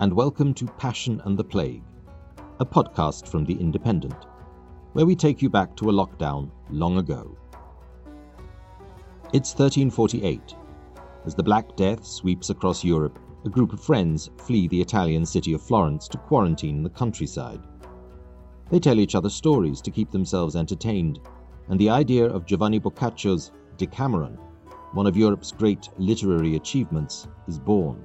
and welcome to Passion and the Plague, a podcast from The Independent, where we take you back to a lockdown long ago. It's 1348. As the Black Death sweeps across Europe, a group of friends flee the Italian city of Florence to quarantine in the countryside. They tell each other stories to keep themselves entertained, and the idea of Giovanni Boccaccio's Decameron, one of Europe's great literary achievements, is born.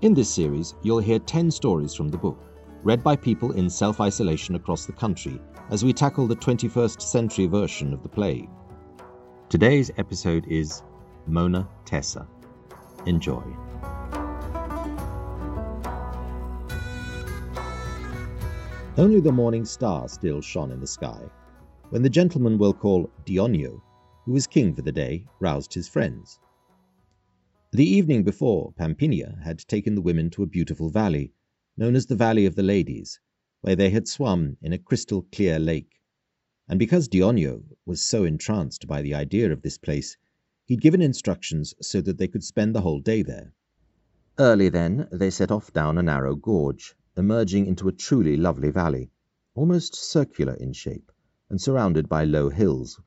In this series, you'll hear 10 stories from the book, read by people in self isolation across the country as we tackle the 21st century version of the plague. Today's episode is Mona Tessa. Enjoy. Only the morning star still shone in the sky, when the gentleman we'll call Dioneo, who was king for the day, roused his friends. The evening before, Pampinea had taken the women to a beautiful valley, known as the Valley of the Ladies, where they had swum in a crystal clear lake. And because Dioneo was so entranced by the idea of this place, he'd given instructions so that they could spend the whole day there. Early then, they set off down a narrow gorge, emerging into a truly lovely valley, almost circular in shape, and surrounded by low hills,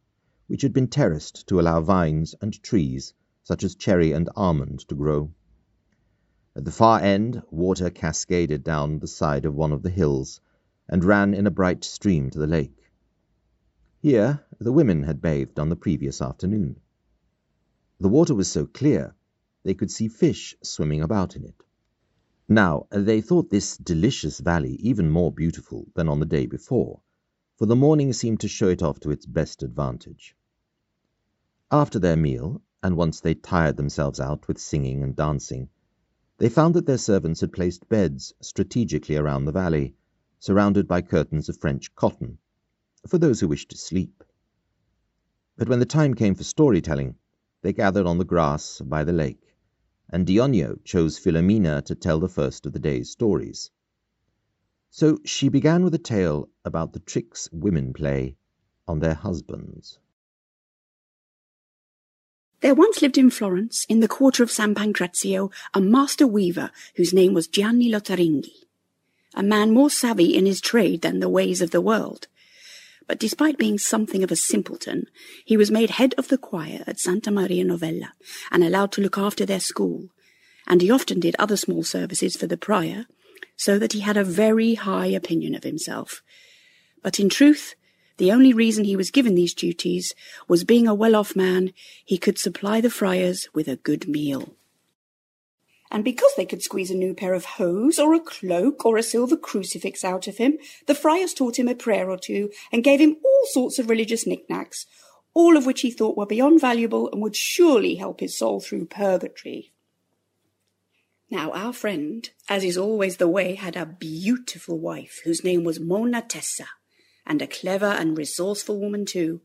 which had been terraced to allow vines and trees such as cherry and almond, to grow. At the far end, water cascaded down the side of one of the hills and ran in a bright stream to the lake. Here the women had bathed on the previous afternoon. The water was so clear they could see fish swimming about in it. Now, they thought this delicious valley even more beautiful than on the day before, for the morning seemed to show it off to its best advantage. After their meal, and once they tired themselves out with singing and dancing, they found that their servants had placed beds strategically around the valley, surrounded by curtains of French cotton, for those who wished to sleep. But when the time came for storytelling, they gathered on the grass by the lake, and Dioneo chose Philomena to tell the first of the day's stories. So she began with a tale about the tricks women play on their husbands. There once lived in Florence, in the quarter of San Pancrazio, a master weaver whose name was Gianni Lotteringhi, a man more savvy in his trade than the ways of the world. But despite being something of a simpleton, he was made head of the choir at Santa Maria Novella and allowed to look after their school, and he often did other small services for the prior, so that he had a very high opinion of himself. But in truth, the only reason he was given these duties was being a well-off man, he could supply the friars with a good meal. And because they could squeeze a new pair of hose or a cloak or a silver crucifix out of him, the friars taught him a prayer or two and gave him all sorts of religious knickknacks, all of which he thought were beyond valuable and would surely help his soul through purgatory. Now our friend, as is always the way, had a beautiful wife whose name was Mona Tessa and a clever and resourceful woman too.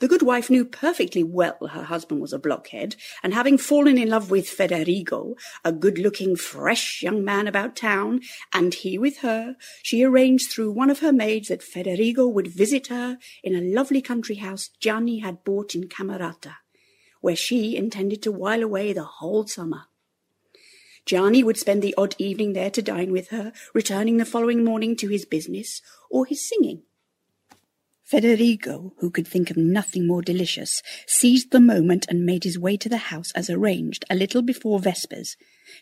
The good wife knew perfectly well her husband was a blockhead, and having fallen in love with Federigo, a good-looking, fresh young man about town, and he with her, she arranged through one of her maids that Federigo would visit her in a lovely country house Gianni had bought in Camerata, where she intended to while away the whole summer. Gianni would spend the odd evening there to dine with her, returning the following morning to his business or his singing. Federigo, who could think of nothing more delicious, seized the moment and made his way to the house as arranged a little before vespers.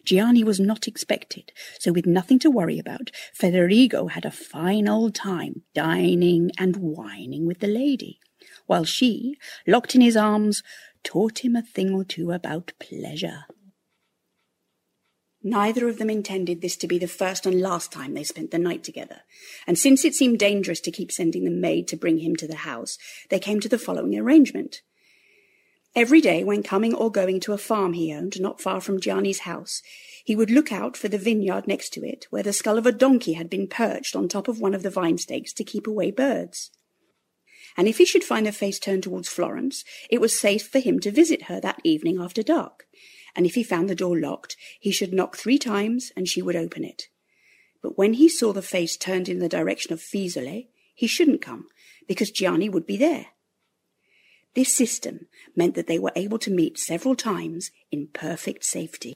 Gianni was not expected, so with nothing to worry about, Federigo had a fine old time dining and wining with the lady, while she, locked in his arms, taught him a thing or two about pleasure. Neither of them intended this to be the first and last time they spent the night together, and since it seemed dangerous to keep sending the maid to bring him to the house, they came to the following arrangement. Every day, when coming or going to a farm he owned not far from Gianni's house, he would look out for the vineyard next to it, where the skull of a donkey had been perched on top of one of the vine stakes to keep away birds. And if he should find her face turned towards Florence, it was safe for him to visit her that evening after dark and if he found the door locked, he should knock three times and she would open it. But when he saw the face turned in the direction of Fiesole, he shouldn't come, because Gianni would be there. This system meant that they were able to meet several times in perfect safety.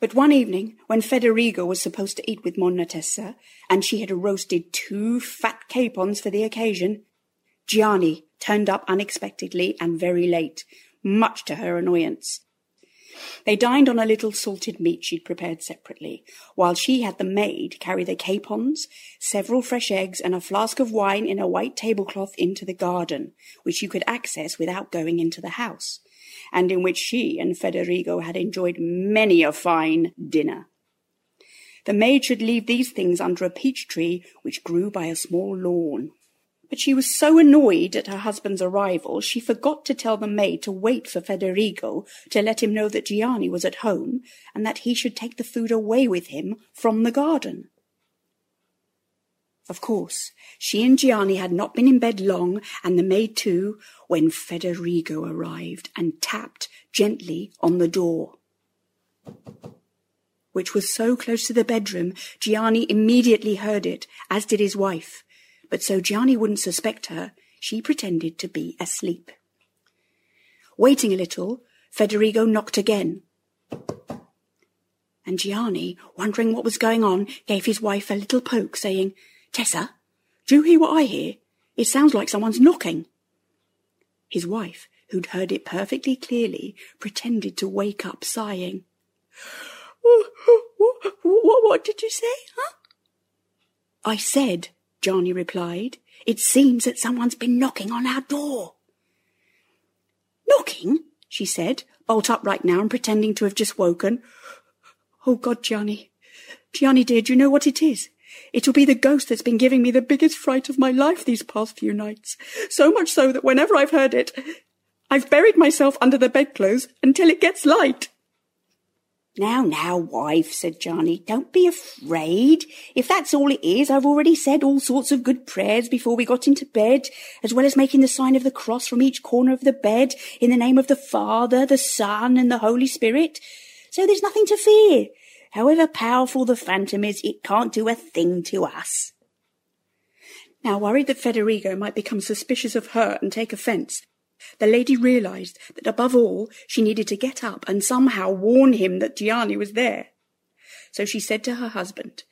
But one evening, when Federigo was supposed to eat with Monna Tessa, and she had roasted two fat capons for the occasion, Gianni turned up unexpectedly and very late, much to her annoyance. They dined on a little salted meat she'd prepared separately, while she had the maid carry the capons, several fresh eggs, and a flask of wine in a white tablecloth into the garden, which you could access without going into the house, and in which she and Federigo had enjoyed many a fine dinner. The maid should leave these things under a peach tree which grew by a small lawn. But she was so annoyed at her husband's arrival, she forgot to tell the maid to wait for Federigo to let him know that Gianni was at home and that he should take the food away with him from the garden. Of course, she and Gianni had not been in bed long, and the maid too, when Federigo arrived and tapped gently on the door, which was so close to the bedroom, Gianni immediately heard it, as did his wife but so Gianni wouldn't suspect her, she pretended to be asleep. Waiting a little, Federigo knocked again. And Gianni, wondering what was going on, gave his wife a little poke, saying, Tessa, do you hear what I hear? It sounds like someone's knocking. His wife, who'd heard it perfectly clearly, pretended to wake up, sighing. What, what, what did you say, huh? I said Gianni replied. It seems that someone's been knocking on our door. Knocking? she said, bolt upright now and pretending to have just woken. Oh, God, Johnny. Gianni, dear, do you know what it is? It'll be the ghost that's been giving me the biggest fright of my life these past few nights. So much so that whenever I've heard it, I've buried myself under the bedclothes until it gets light. Now, now, wife, said Gianni, don't be afraid. If that's all it is, I've already said all sorts of good prayers before we got into bed, as well as making the sign of the cross from each corner of the bed in the name of the Father, the Son, and the Holy Spirit. So there's nothing to fear. However powerful the phantom is, it can't do a thing to us. Now, worried that Federigo might become suspicious of her and take offence, the lady realized that above all she needed to get up and somehow warn him that Gianni was there. So she said to her husband,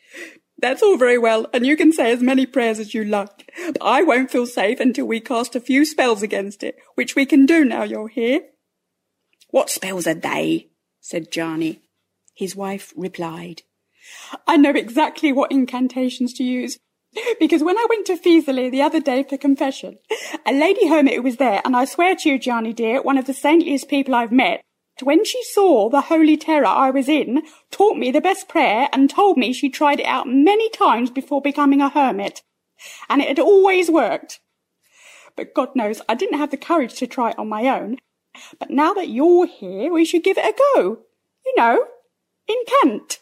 That's all very well, and you can say as many prayers as you like, but I won't feel safe until we cast a few spells against it, which we can do now you're here. What spells are they? said Gianni. His wife replied, I know exactly what incantations to use, because when I went to Fiesole the other day for confession, a lady hermit was there, and I swear to you, Gianni dear, one of the saintliest people I've met, when she saw the holy terror I was in, taught me the best prayer and told me she tried it out many times before becoming a hermit. And it had always worked. But God knows I didn't have the courage to try it on my own. But now that you're here, we should give it a go. You know, in Kent.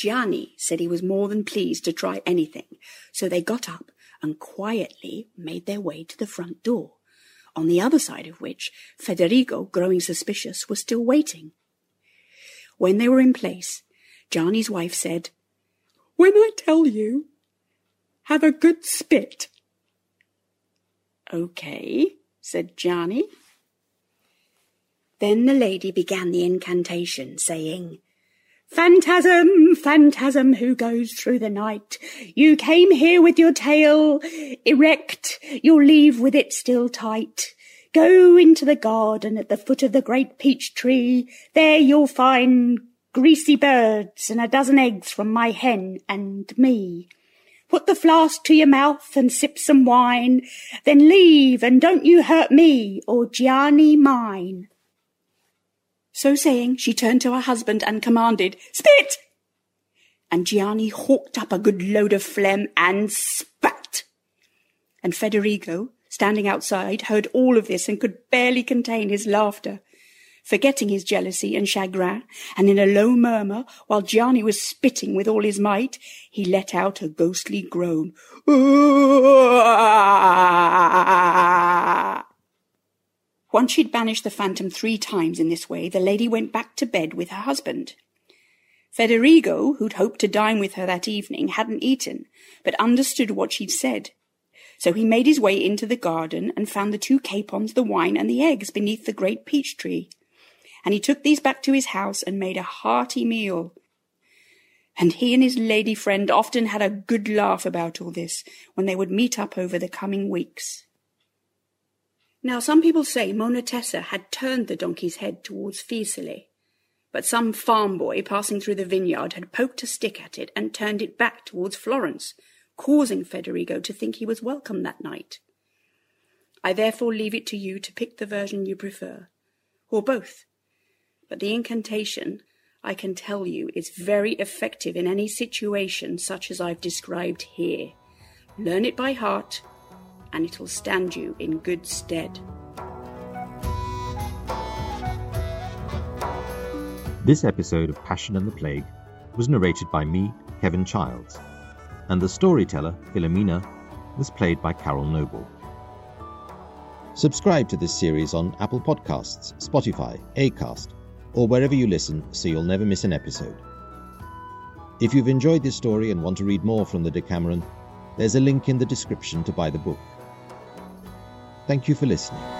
Gianni said he was more than pleased to try anything, so they got up and quietly made their way to the front door, on the other side of which Federigo, growing suspicious, was still waiting. When they were in place, Gianni's wife said, When I tell you, have a good spit. Okay, said Gianni. Then the lady began the incantation, saying, Phantasm, phantasm who goes through the night. You came here with your tail erect, you'll leave with it still tight. Go into the garden at the foot of the great peach tree. There you'll find greasy birds and a dozen eggs from my hen and me. Put the flask to your mouth and sip some wine, then leave and don't you hurt me or Gianni mine. So saying, she turned to her husband and commanded, Spit! And Gianni hawked up a good load of phlegm and spat. And Federigo, standing outside, heard all of this and could barely contain his laughter. Forgetting his jealousy and chagrin, and in a low murmur, while Gianni was spitting with all his might, he let out a ghostly groan. Once she'd banished the phantom three times in this way, the lady went back to bed with her husband. Federigo, who'd hoped to dine with her that evening, hadn't eaten, but understood what she'd said. So he made his way into the garden and found the two capons, the wine, and the eggs beneath the great peach tree. And he took these back to his house and made a hearty meal. And he and his lady friend often had a good laugh about all this when they would meet up over the coming weeks. Now, some people say Mona Tessa had turned the donkey's head towards Fiesole, but some farm boy passing through the vineyard had poked a stick at it and turned it back towards Florence, causing Federigo to think he was welcome that night. I therefore leave it to you to pick the version you prefer, or both. But the incantation, I can tell you, is very effective in any situation such as I've described here. Learn it by heart and it'll stand you in good stead. This episode of Passion and the Plague was narrated by me, Kevin Childs, and the storyteller, Philomena, was played by Carol Noble. Subscribe to this series on Apple Podcasts, Spotify, Acast, or wherever you listen so you'll never miss an episode. If you've enjoyed this story and want to read more from the Decameron, there's a link in the description to buy the book. Thank you for listening.